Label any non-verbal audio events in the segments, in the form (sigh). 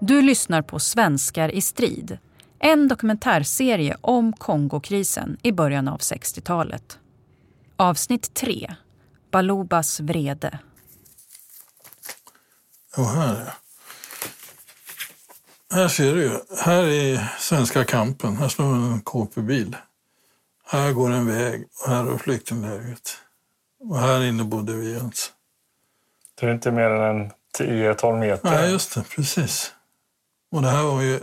Du lyssnar på Svenskar i strid. En dokumentärserie om Kongokrisen i början av 60-talet. Avsnitt 3. Balubas vrede. Och här, här ser du ju. Här är svenska kampen. Här står en KP-bil. Här går en väg och här är flyktinglägret. Och här inne bodde vi alltså. Det är inte mer än en 10-12 meter. Nej, just det. Precis. Och det här var ju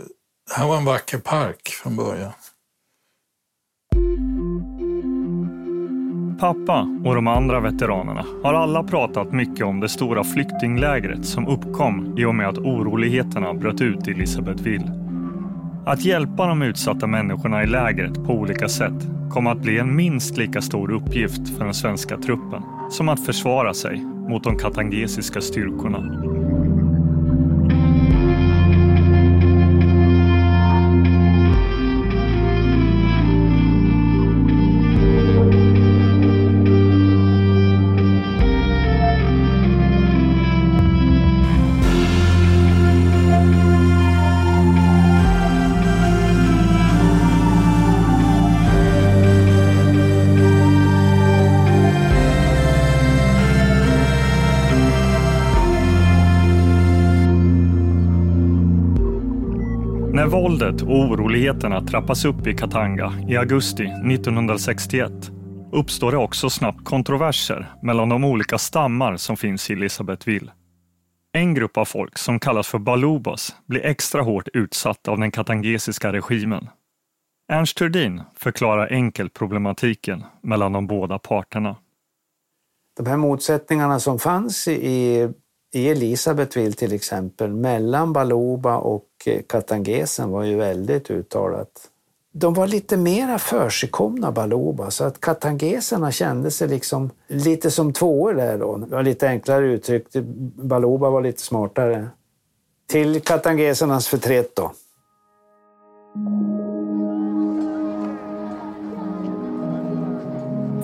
det här var en vacker park från början. Pappa och de andra veteranerna har alla pratat mycket om det stora flyktinglägret som uppkom i och med att oroligheterna bröt ut i Elisabethville. Att hjälpa de utsatta människorna i lägret på olika sätt kommer att bli en minst lika stor uppgift för den svenska truppen som att försvara sig mot de katangesiska styrkorna. När våldet och oroligheterna trappas upp i Katanga i augusti 1961 uppstår det också snabbt kontroverser mellan de olika stammar som finns i Elisabethville. En grupp av folk som kallas för balubas blir extra hårt utsatt av den katangesiska regimen. Ernst Turdin förklarar enkelt problematiken mellan de båda parterna. De här motsättningarna som fanns i i Elisabethville till exempel, mellan Baluba och eh, katangesen var ju väldigt uttalat. De var lite mera försigkomna Baluba, så att katangeserna kände sig liksom lite som tvåor där då. Det var lite enklare uttryckt. Baluba var lite smartare. Till katangesernas förtret då.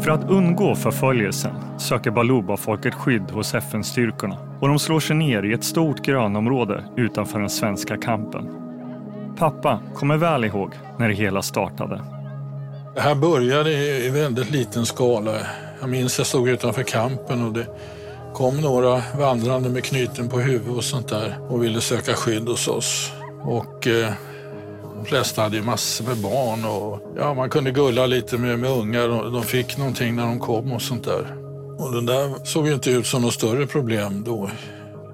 För att undgå förföljelsen söker Baluba-folket skydd hos FN-styrkorna och de slår sig ner i ett stort grönområde utanför den svenska kampen. Pappa kommer väl ihåg när det hela startade. Det här började i väldigt liten skala. Jag minns jag stod utanför kampen och det kom några vandrande med knyten på huvudet och sånt där och ville söka skydd hos oss. Och eh, de flesta hade ju massor med barn och ja, man kunde gulla lite med, med ungar. De fick någonting när de kom och sånt där. Och det där såg ju inte ut som något större problem då.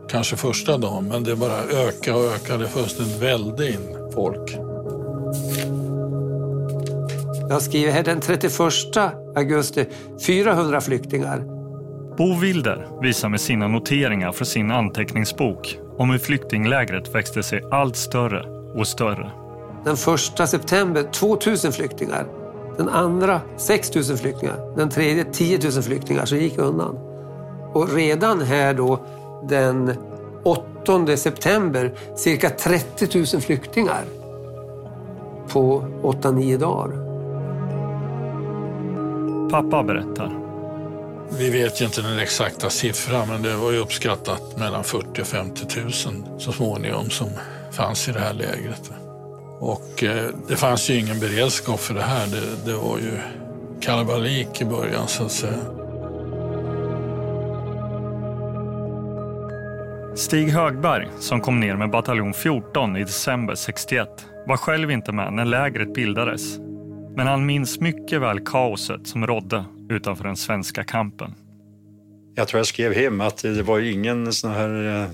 Kanske första dagen, men det bara ökade och ökade fullständigt välde in folk. Jag skriver här den 31 augusti 400 flyktingar. Bo Wilder visar med sina noteringar från sin anteckningsbok om hur flyktinglägret växte sig allt större och större. Den första september 2000 flyktingar. Den andra 6 000 flyktingar. Den tredje 10 000 flyktingar som gick undan. Och redan här då den 8 september cirka 30 000 flyktingar på 8-9 dagar. Pappa berättar. Vi vet ju inte den exakta siffran men det var ju uppskattat mellan 40 och 50 000 så småningom som fanns i det här lägret. Och eh, det fanns ju ingen beredskap för det här. Det, det var ju kalabalik i början så att säga. Stig Högberg, som kom ner med bataljon 14 i december 61, var själv inte med när lägret bildades. Men han minns mycket väl kaoset som rådde utanför den svenska kampen. Jag tror jag skrev hem att det var ingen sån här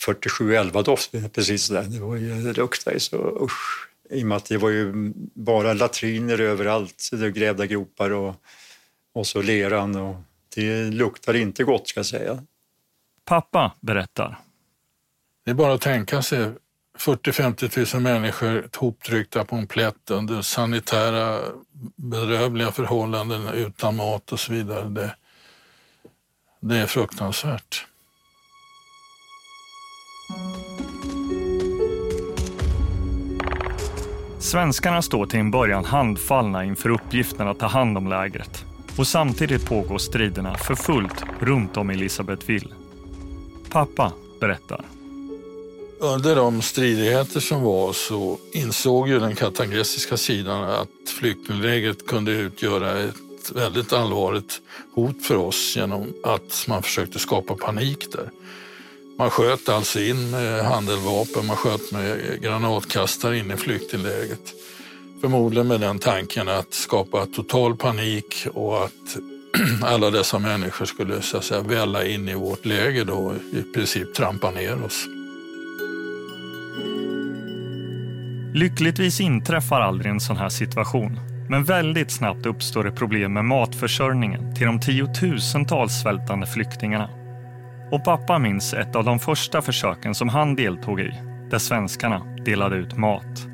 4711 doft precis där. Det var ju, det luktade så usch. I och med att det var ju bara latriner överallt, det grävda gropar och, och så leran. Och det luktade inte gott ska jag säga. Pappa berättar. Det är bara att tänka sig 40-50 000 människor hoptryckta på en plätt under sanitära bedrövliga förhållanden utan mat och så vidare. Det, det är fruktansvärt. Svenskarna står till en början handfallna inför uppgiften att ta hand om lägret. Och samtidigt pågår striderna för fullt runt om Elisabethville. Pappa berättar. Under de stridigheter som var så insåg ju den katangesiska sidan att flyktinglägret kunde utgöra ett väldigt allvarligt hot för oss genom att man försökte skapa panik där. Man sköt alltså in eh, handeldvapen, man sköt med granatkastare in i flyktinglägret. Förmodligen med den tanken att skapa total panik och att (clears throat) alla dessa människor skulle så att säga välla in i vårt läger då och i princip trampa ner oss. Lyckligtvis inträffar aldrig en sån här situation. Men väldigt snabbt uppstår det problem med matförsörjningen till de tiotusentals svältande flyktingarna. Och pappa minns ett av de första försöken som han deltog i, där svenskarna delade ut mat.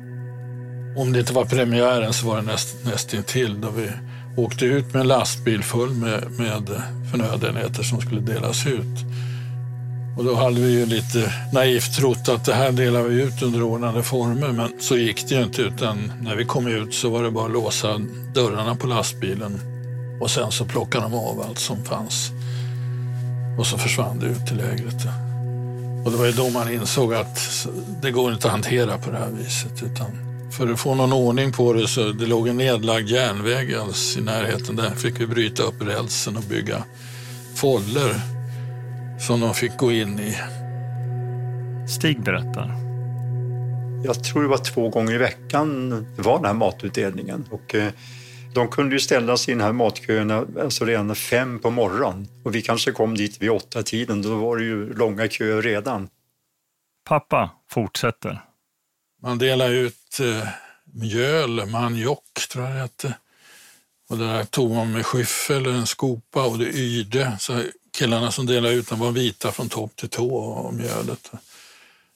Om det inte var premiären så var det näst, nästintill då vi åkte ut med en lastbil full med, med förnödenheter som skulle delas ut. Och då hade vi ju lite naivt trott att det här delar vi ut under ordnade former, men så gick det ju inte utan när vi kom ut så var det bara att låsa dörrarna på lastbilen och sen så plockade de av allt som fanns. Och så försvann det ut till lägret. Och det var ju då man insåg att det går inte att hantera på det här viset utan för att få någon ordning på det så det låg en nedlagd järnväg alltså i närheten. Där fick vi bryta upp rälsen och bygga foller som de fick gå in i. Stig berättar. Jag tror det var två gånger i veckan det var den här matutdelningen. Och, eh, de kunde ju ställa sig i den här matköerna alltså redan fem på morgonen. Och vi kanske kom dit vid åtta tiden, då var det ju långa köer redan. Pappa fortsätter. Man delade ut eh, mjöl, maniok tror jag det hette. Och det där tog man med skyffel, en skopa och det yrde. Så killarna som delade ut den var vita från topp till tå av mjölet.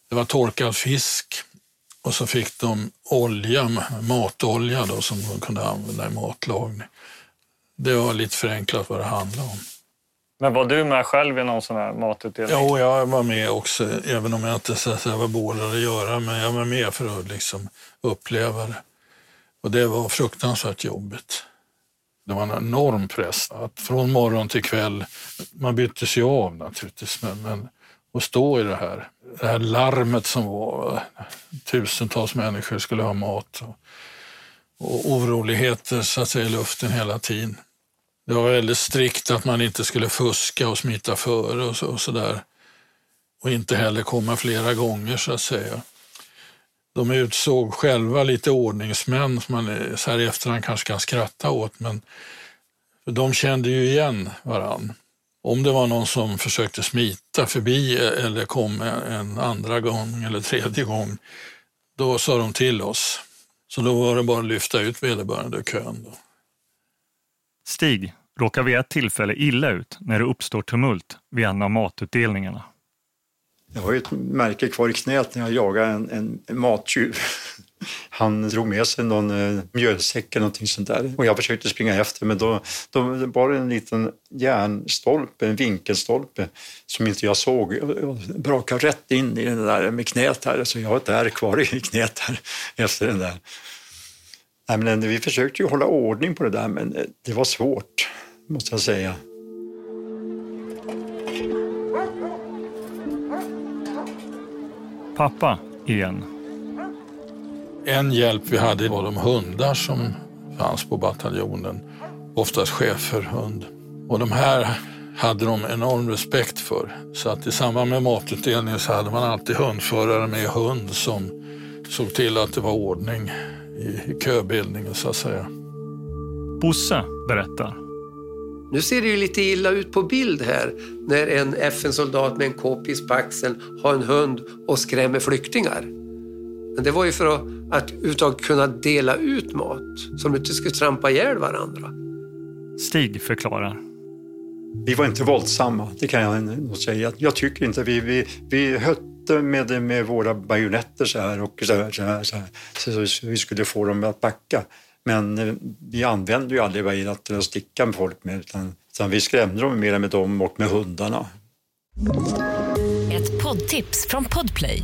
Det var torkad fisk och så fick de olja, matolja då, som de kunde använda i matlagning. Det var lite förenklat vad det handlade om. Men var du med själv i någon sån här matutdelning? Jo, jag var med också, även om jag inte så att säga, var bålad att göra, men jag var med för att liksom uppleva det. Och det var fruktansvärt jobbigt. Det var en enorm press. Att från morgon till kväll, man bytte sig av naturligtvis, men, men att stå i det här, det här larmet som var, eh, tusentals människor skulle ha mat och, och oroligheter så att säga, i luften hela tiden. Det var väldigt strikt att man inte skulle fuska och smita före och så, och så där. Och inte heller komma flera gånger så att säga. De utsåg själva lite ordningsmän som man eh, så här i efterhand kanske kan skratta åt, men de kände ju igen varann. Om det var någon som försökte smita förbi eller kom en andra gång eller tredje gång, då sa de till oss. Så då var det bara att lyfta ut vederbörande ur kön. Då. Stig råkar vid ett tillfälle illa ut när det uppstår tumult vid en av matutdelningarna. Jag har ju ett märke kvar i knät när jag jagade en, en mattjuv. Han drog med sig någon eh, mjölsäck eller någonting sånt där och jag försökte springa efter men då, då var det en liten järnstolpe, en vinkelstolpe som inte jag såg. Jag brakade rätt in i den där med knät här så jag har ett ärr kvar i knät här efter den där. Nej, men eh, vi försökte ju hålla ordning på det där men eh, det var svårt måste jag säga. Pappa igen. En hjälp vi hade var de hundar som fanns på bataljonen. Oftast schäferhund. Och de här hade de enorm respekt för. Så att i samband med matutdelningen så hade man alltid hundförare med hund som såg till att det var ordning i, köbildningen så att säga. Bosse berättar. Nu ser det ju lite illa ut på bild här när en FN-soldat med en k-pist på axeln har en hund och skrämmer flyktingar. Men det var ju för att, att uttag kunna dela ut mat, så de inte skulle trampa ihjäl varandra. Stig förklarar. Vi var inte våldsamma, det kan jag nog säga. Jag tycker inte vi, vi, vi hötte med, med våra bajonetter så här och så här, så här, så här, så vi skulle få dem att backa. Men eh, vi använde ju aldrig bajonetter att sticka med folk med utan, utan vi skrämde dem mer med dem och med hundarna. Ett poddtips från Podplay.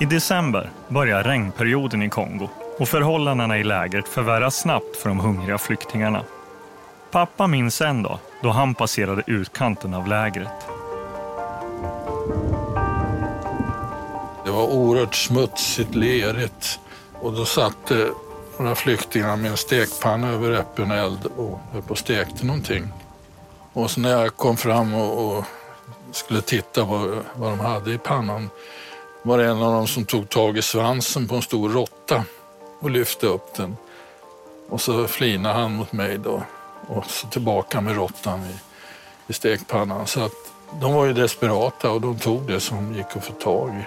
I december börjar regnperioden i Kongo och förhållandena i lägret förvärras snabbt för de hungriga flyktingarna. Pappa minns en dag då han passerade utkanten av lägret. Det var oerhört smutsigt, lerigt och då satt några flyktingar med en stekpanna över öppen eld och höll på och stekte någonting. Och så när jag kom fram och, och skulle titta vad, vad de hade i pannan var det en av dem som tog tag i svansen på en stor råtta och lyfte upp den. Och så flinade han mot mig då och så tillbaka med råttan i, i stekpannan. Så att de var ju desperata och de tog det som gick att få tag i.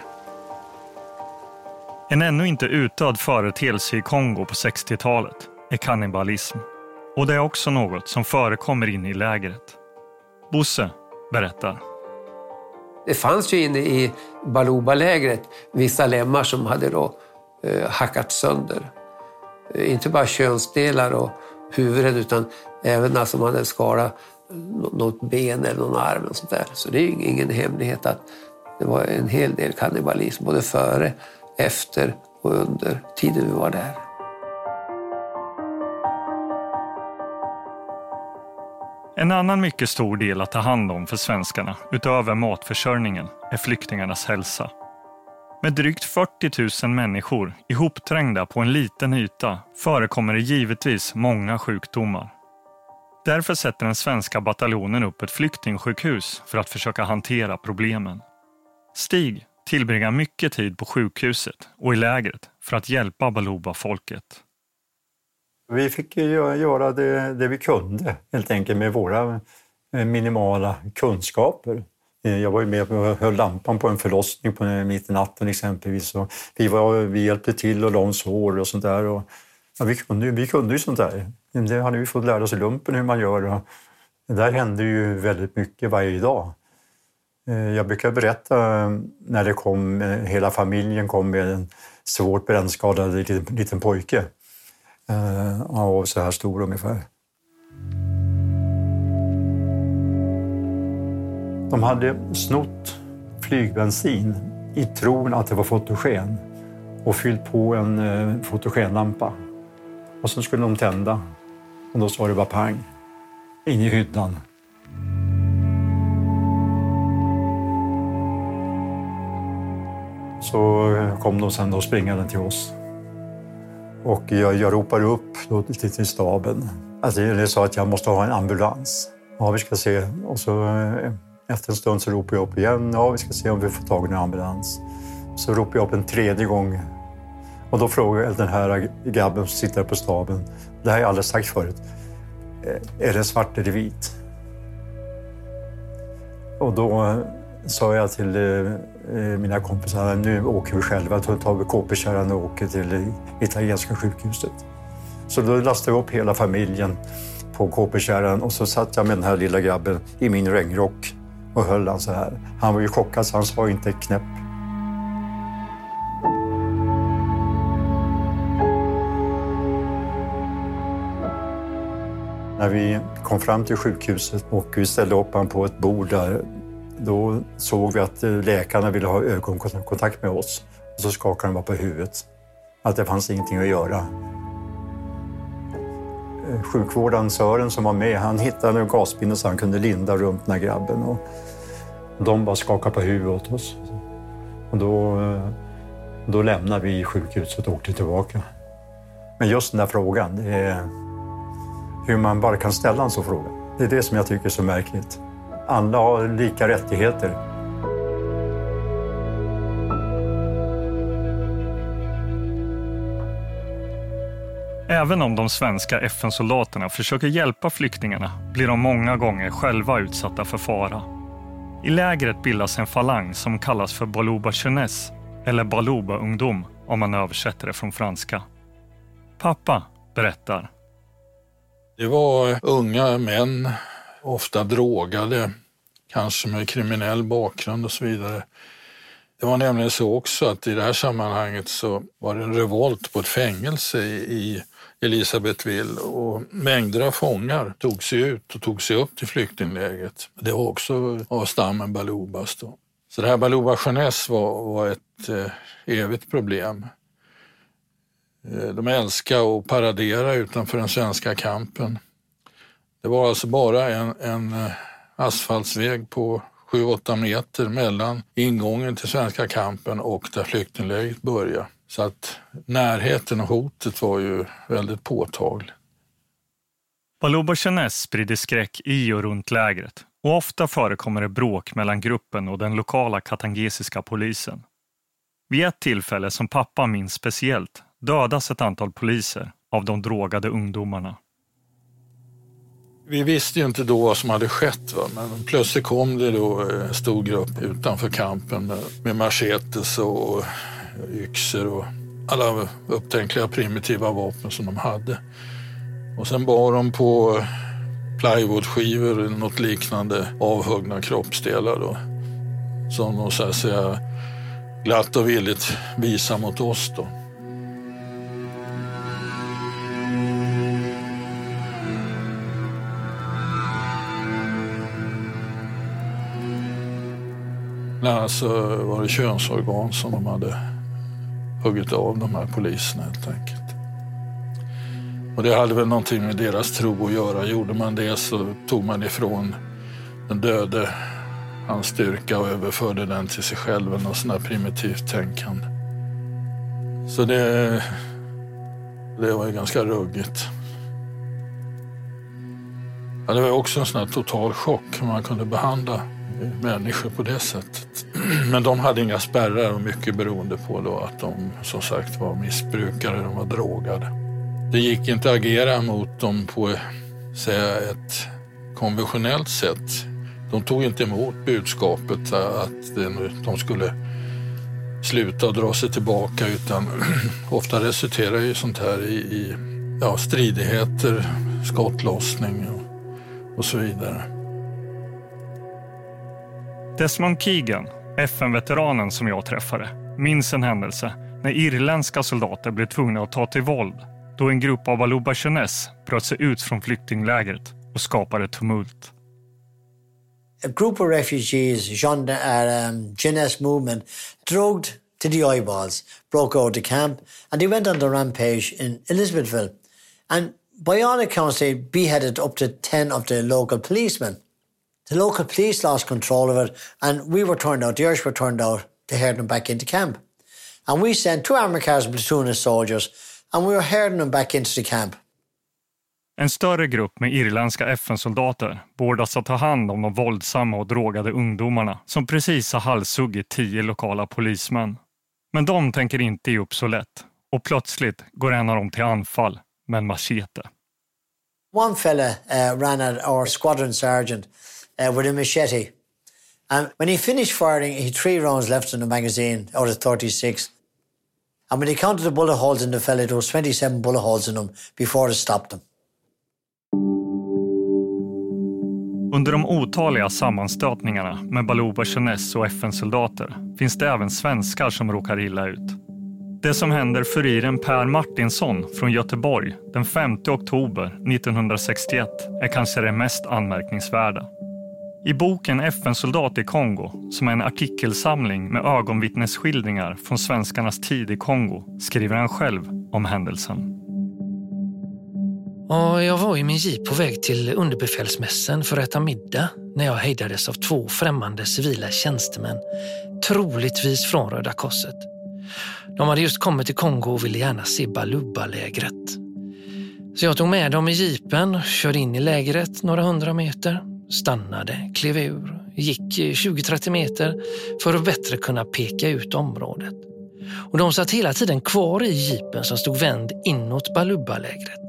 En ännu inte utdöd företeelse i Kongo på 60-talet är kannibalism. Och det är också något som förekommer inne i lägret. Bosse berättar. Det fanns ju inne i Baluba-lägret vissa lemmar som hade då eh, hackat sönder. Eh, inte bara könsdelar och huvudet utan även alltså man hade skalat något ben eller någon arm. Och sånt där. Så det är ju ingen hemlighet att det var en hel del kannibalism både före, efter och under tiden vi var där. En annan mycket stor del att ta hand om för svenskarna, utöver matförsörjningen, är flyktingarnas hälsa. Med drygt 40 000 människor ihopträngda på en liten yta förekommer det givetvis många sjukdomar. Därför sätter den svenska bataljonen upp ett flyktingsjukhus för att försöka hantera problemen. Stig tillbringar mycket tid på sjukhuset och i lägret för att hjälpa Baluba-folket. Vi fick göra det, det vi kunde helt enkelt med våra eh, minimala kunskaper. Eh, jag var ju med och höll lampan på en förlossning på eh, mitt i natten exempelvis. Och vi, var, vi hjälpte till och la om sår och sånt där. Och, ja, vi, kunde, vi kunde ju sånt där. Det hade vi fått lära oss i lumpen hur man gör. Och det där hände ju väldigt mycket varje dag. Jag brukar berätta när det kom, hela familjen kom med en svårt brännskadad liten, liten pojke. Eh, av så här stor ungefär. De hade snott flygbensin i tron att det var fotogen och fyllt på en eh, fotogenlampa. Och så skulle de tända och då sa det bara pang in i hyddan. Så eh, kom de sen då springande till oss. Och jag, jag ropar upp då till, till staben. Alltså, jag sa att jag måste ha en ambulans. Ja, vi ska se. Och så eh, efter en stund så ropar jag upp igen. Ja, vi ska se om vi får tag i en ambulans. Så ropar jag upp en tredje gång. Och då frågar jag den här grabben som sitter på staben. Det här har jag aldrig sagt förut. Eh, är den svart eller vit? Och då eh, sa jag till Eh, mina kompisar nu åker vi själva. Då tar vi KP-kärran och åker till italienska sjukhuset. Så då lastade vi upp hela familjen på KP-kärran och så satt jag med den här lilla grabben i min regnrock och höll han så här. Han var ju chockad så han sa inte ett knäpp. När vi kom fram till sjukhuset och vi ställde upp honom på ett bord där, då såg vi att läkarna ville ha ögonkontakt med oss. Och så skakade de bara på huvudet. Att det fanns ingenting att göra. Eh, sjukvårdaren Sören som var med, han hittade en gasbindel så han kunde linda runt den här grabben. Och de bara skakade på huvudet åt oss. Och då, eh, då lämnade vi sjukhuset och åkte tillbaka. Men just den där frågan, det är hur man bara kan ställa en sån fråga. Det är det som jag tycker är så märkligt. Alla har lika rättigheter. Även om de svenska FN-soldaterna försöker hjälpa flyktingarna blir de många gånger själva utsatta för fara. I lägret bildas en falang som kallas för Baluba Jeunesse eller Baluba ungdom om man översätter det från franska. Pappa berättar. Det var unga män, ofta drogade, kanske med kriminell bakgrund och så vidare. Det var nämligen så också att i det här sammanhanget så var det en revolt på ett fängelse i Elisabethville och mängder av fångar tog sig ut och tog sig upp till flyktinglägret. Det var också av stammen Balubas. Då. Så det här Baluba Jeunesse var, var ett eh, evigt problem. Eh, de älskade att paradera utanför den svenska kampen. Det var alltså bara en, en eh, asfaltsväg på 7-8 meter mellan ingången till svenska kampen och där flyktinglägret började. Så att närheten och hotet var ju väldigt påtagligt. Baluba Jeunesse sprider skräck i och runt lägret och ofta förekommer det bråk mellan gruppen och den lokala katangesiska polisen. Vid ett tillfälle som pappa minns speciellt dödas ett antal poliser av de drogade ungdomarna. Vi visste ju inte då vad som hade skett, va? men plötsligt kom det då eh, en stor grupp utanför kampen med, med machetes och eh, yxor och alla upptänkliga primitiva vapen som de hade. Och sen bar de på eh, plywoodskivor eller något liknande avhuggna kroppsdelar då, som de så att säga glatt och villigt visar mot oss. Då. Bland annat så var det könsorgan som de hade huggit av de här poliserna helt enkelt. Och det hade väl någonting med deras tro att göra. Gjorde man det så tog man ifrån den döde hans styrka och överförde den till sig själv. Något sånt där primitivt tänkande. Så det, det var ju ganska ruggigt. Ja, det var också en sån här total chock hur man kunde behandla människor på det sättet. (clears throat) Men de hade inga spärrar och mycket beroende på då att de som sagt var missbrukare, de var drogade. Det gick inte att agera mot dem på säga, ett konventionellt sätt. De tog inte emot budskapet att de skulle sluta och dra sig tillbaka utan (clears throat) ofta resulterar ju sånt här i, i ja, stridigheter, skottlossning och, och så vidare. Desmond Keegan, FN-veteranen som jag träffade, minns en händelse när irländska soldater blev tvungna att ta till våld då en grupp av Aluba Jeunesse bröt sig ut från flyktinglägret och skapade tumult. A group of refugees, Jean, uh, um, Jeunesse movement, drugged to the eyeballs, broke out the camp, and they went on the rampage in Elizabethville. And by all accounts, they beheaded up to 10 of the local policemen. The local police lost control of it, and we were turned out, the Irish were turned out to herd them back into camp. And we sent two armored cars and platoon of soldiers, and we were herding them back into the camp. En större grupp med irländska FN-soldater beordras att ta hand om de våldsamma och drogade ungdomarna som precis har halshuggit tio lokala polismän. Men de tänker inte ge upp så lätt och plötsligt går en av dem till anfall med en machete. One fella uh, ran at our squadron sergeant uh, with a machete. And when he finished firing, he had three rounds left in the magazine out of 36. And when he counted the bullet holes in the fella, there was 27 bullet holes in him before it stopped him. Under de otaliga sammanstötningarna med Baluba Chenes och FN-soldater finns det även svenskar som råkar illa ut. Det som händer furiren Per Martinsson från Göteborg den 5 oktober 1961 är kanske det mest anmärkningsvärda. I boken FN-soldat i Kongo, som är en artikelsamling med ögonvittnesskildringar från svenskarnas tid i Kongo, skriver han själv om händelsen. Ja, jag var i min jeep på väg till underbefälsmässen för att äta middag när jag hejdades av två främmande civila tjänstemän, troligtvis från Röda Korset. De hade just kommit till Kongo och ville gärna se Baluba-lägret. Så jag tog med dem i jeepen, körde in i lägret några hundra meter, stannade, klev ur, gick 20-30 meter för att bättre kunna peka ut området. Och de satt hela tiden kvar i jeepen som stod vänd inåt Baluba-lägret.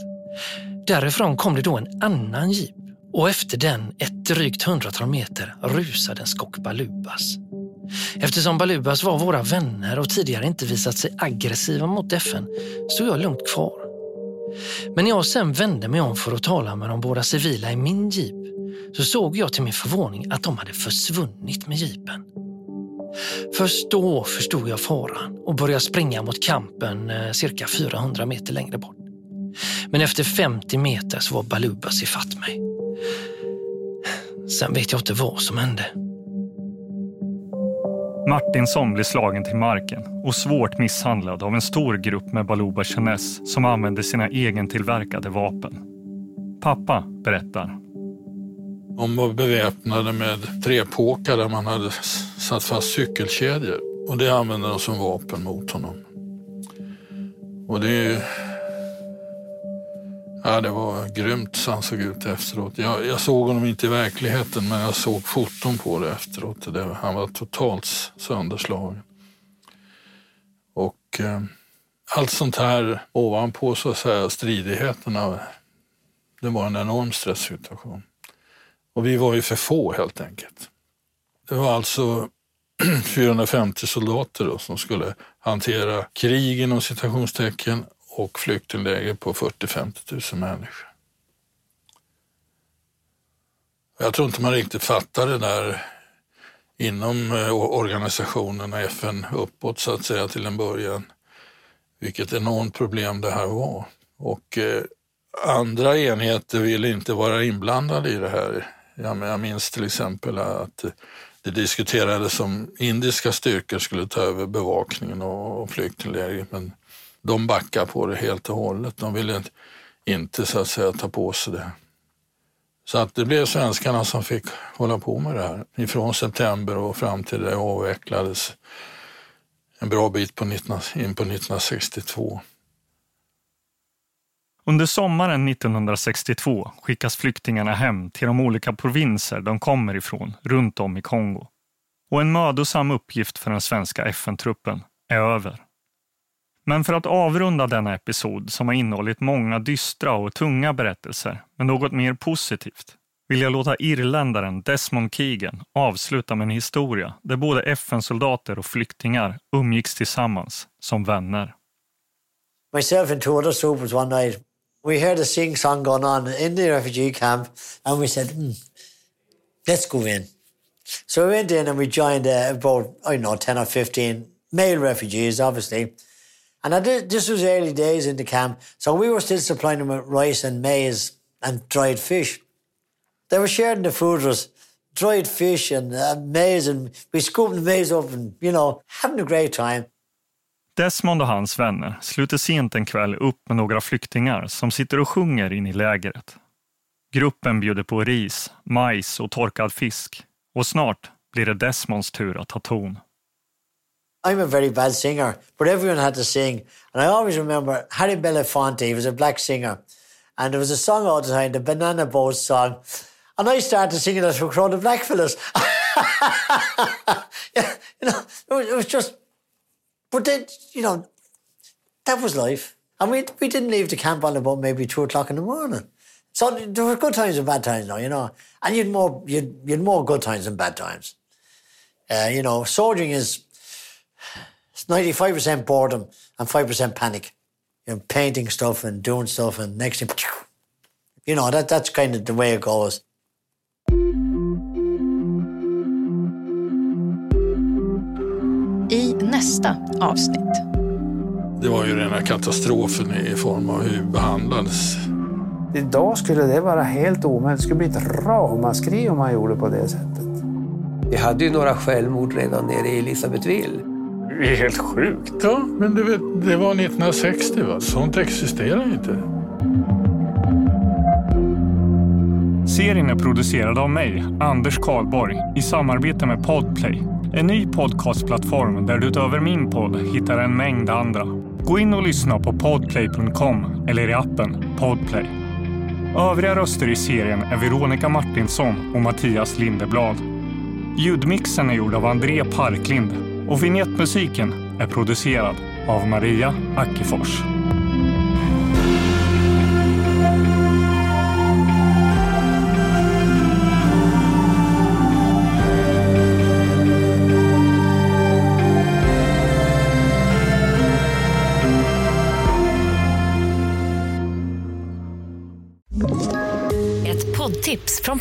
Därifrån kom det då en annan jeep och efter den ett drygt hundratal meter rusade en skock Balubas. Eftersom Balubas var våra vänner och tidigare inte visat sig aggressiva mot FN stod jag lugnt kvar. Men när jag sen vände mig om för att tala med de båda civila i min jeep så såg jag till min förvåning att de hade försvunnit med jeepen. Först då förstod jag faran och började springa mot kampen eh, cirka 400 meter längre bort. Men efter 50 meter så var Balubas ifatt mig. Sen vet jag inte vad som hände. Martinsson blir slagen till marken och svårt misshandlad av en stor grupp med Baluba Chenes som använde sina egentillverkade vapen. Pappa berättar. De var beväpnade med trepåkar där man hade satt fast cykelkedjor och det använde de som vapen mot honom. Och det, ja, det var grymt så han såg ut efteråt. Jag, jag såg honom inte i verkligheten men jag såg foton på det efteråt. Det, han var totalt sönderslagen. Och eh, allt sånt här ovanpå så att säga stridigheterna, det var en enorm stresssituation. Och vi var ju för få helt enkelt. Det var alltså (clears throat) 450 soldater då, som skulle hantera krig inom citationstecken och flyktingläger på 40-50 000 människor. Jag tror inte man riktigt fattar det där inom eh, organisationerna, FN uppåt så att säga till en början, vilket enormt problem det här var. Och eh, andra enheter ville inte vara inblandade i det här. Jag minns till exempel att det diskuterades om indiska styrkor skulle ta över bevakningen och flyktinglägret, men de backade på det helt och hållet. De ville inte så att säga ta på sig det. Så att det blev svenskarna som fick hålla på med det här ifrån september och fram till det avvecklades en bra bit på 19, in på 1962. Under sommaren 1962 skickas flyktingarna hem till de olika provinser de kommer ifrån runt om i Kongo. Och en mödosam uppgift för den svenska FN-truppen är över. Men för att avrunda denna episod som har innehållit många dystra och tunga berättelser med något mer positivt vill jag låta irländaren Desmond Keegan avsluta med en historia där både FN-soldater och flyktingar umgicks tillsammans som vänner. Myself and two other troopers one night we heard a sing song going on in the refugee camp, and we said, mm, let's go in. So we went in and we joined uh, about, I don't know, 10 or 15 male refugees, obviously. And did, this was early days in the camp, so we were still supplying them with rice and maize and dried fish. They were sharing the food with us, dried fish and uh, maize, and we scooped the maize up and, you know, having a great time. Desmond och hans vänner sluter sent en kväll upp med några flyktingar som sitter och sjunger in i lägret. Gruppen bjuder på ris, majs och torkad fisk och snart blir det Desmonds tur att ta ton. I'm a very bad singer, but everyone had to sing. And I always remember Harry Belafonte, he was a black singer. And there was a song all the time, the Banana Boat song. And I started singing it for a crowd of blackfellas. (laughs) yeah, you know, it was just But then, you know, that was life. And we, we didn't leave the camp on about maybe two o'clock in the morning. So there were good times and bad times now, you know. And you'd more you'd, you'd more good times than bad times. Uh, you know, soldiering is it's ninety five percent boredom and five percent panic. You know, painting stuff and doing stuff, and next thing, you know, that that's kind of the way it goes. I nästa avsnitt. Det var ju rena katastrofen i form av hur behandlades. Idag skulle det vara helt omöjligt. Det skulle bli ett ramaskri om man gjorde på det sättet. Vi hade ju några självmord redan nere i Elisabethville. Det är helt sjukt. Ja, men du vet, det var 1960. Va? Sånt existerar inte. Serien är producerad av mig, Anders Karlborg, i samarbete med Podplay en ny podcastplattform där du utöver min podd hittar en mängd andra. Gå in och lyssna på podplay.com eller i appen Podplay. Övriga röster i serien är Veronica Martinsson och Mattias Lindeblad. Ljudmixen är gjord av André Parklind och vignettmusiken är producerad av Maria Ackefors.